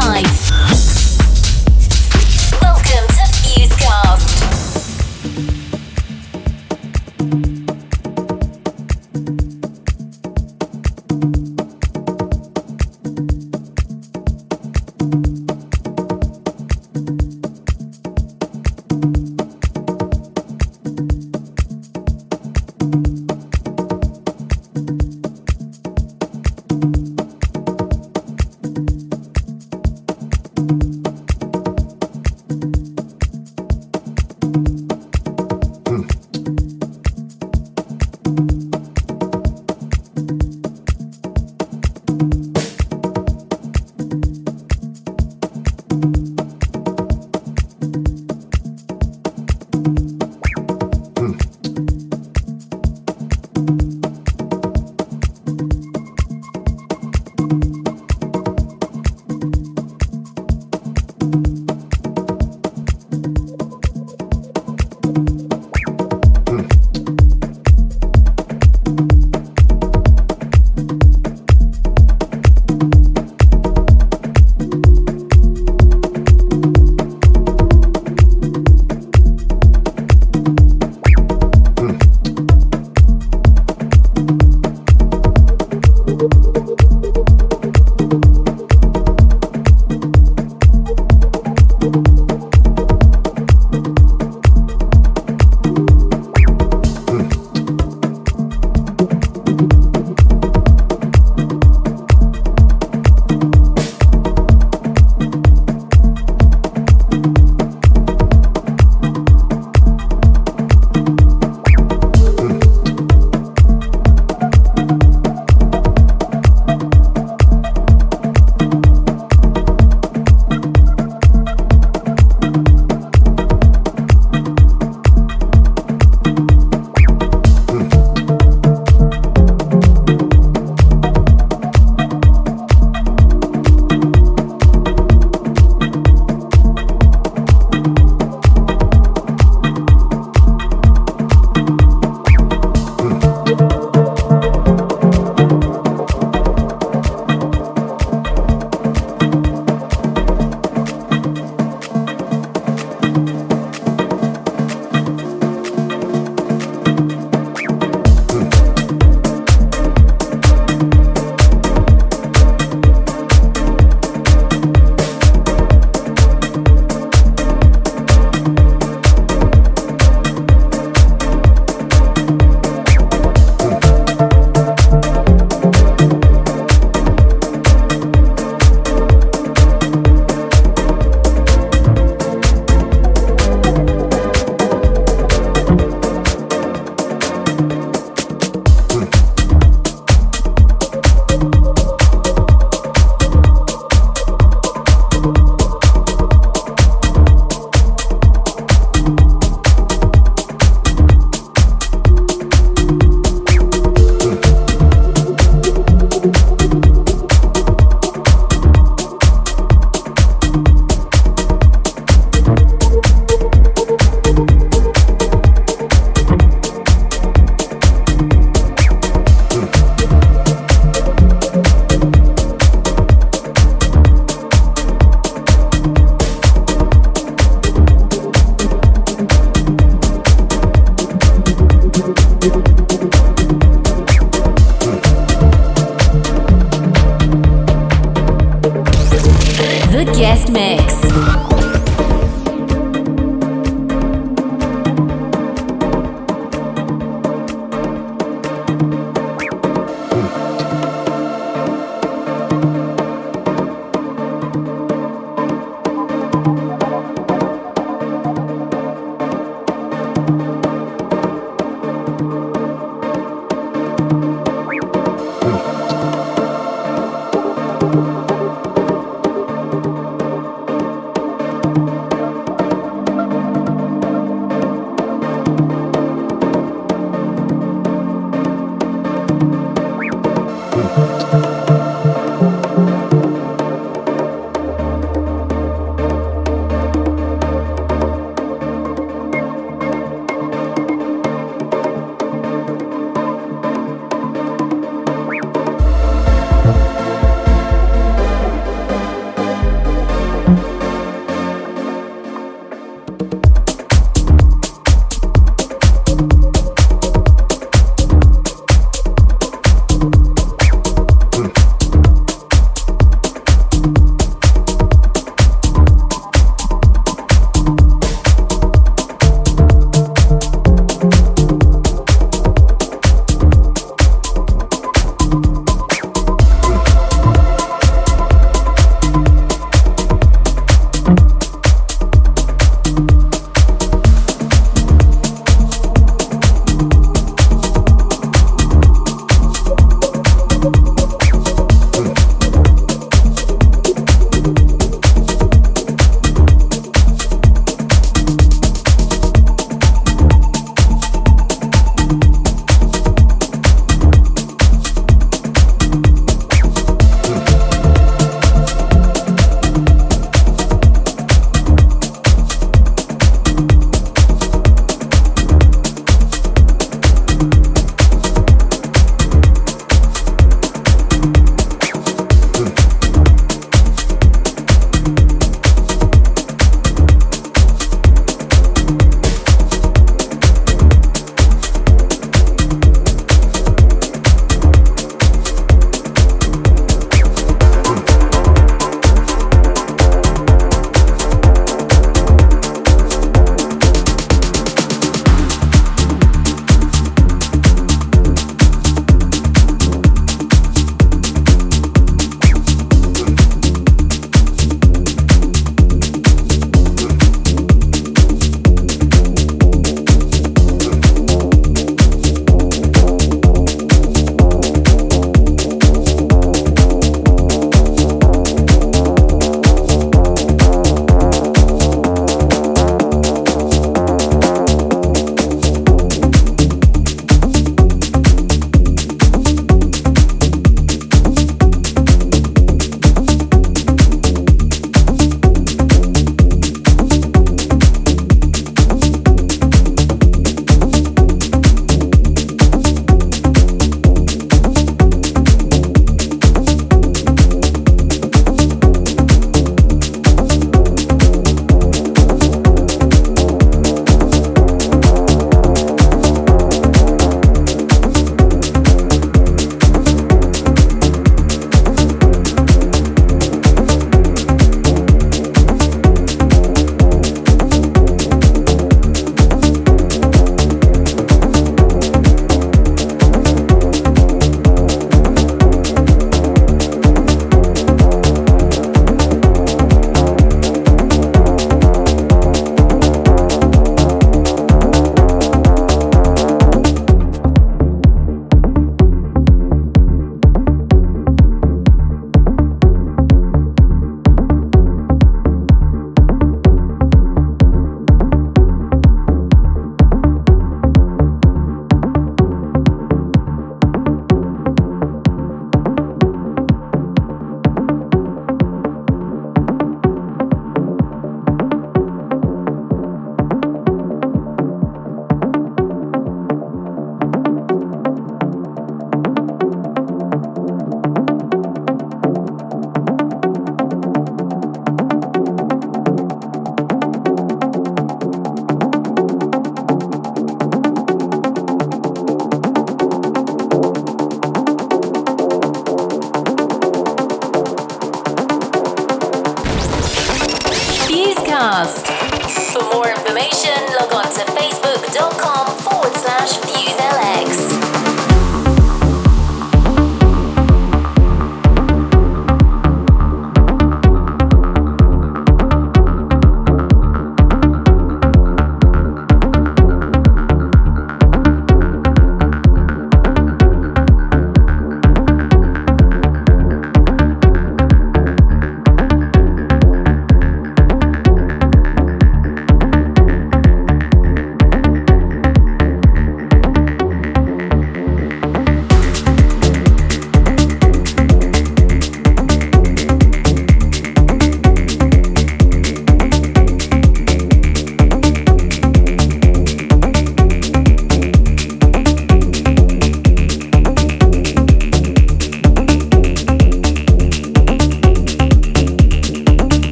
lights.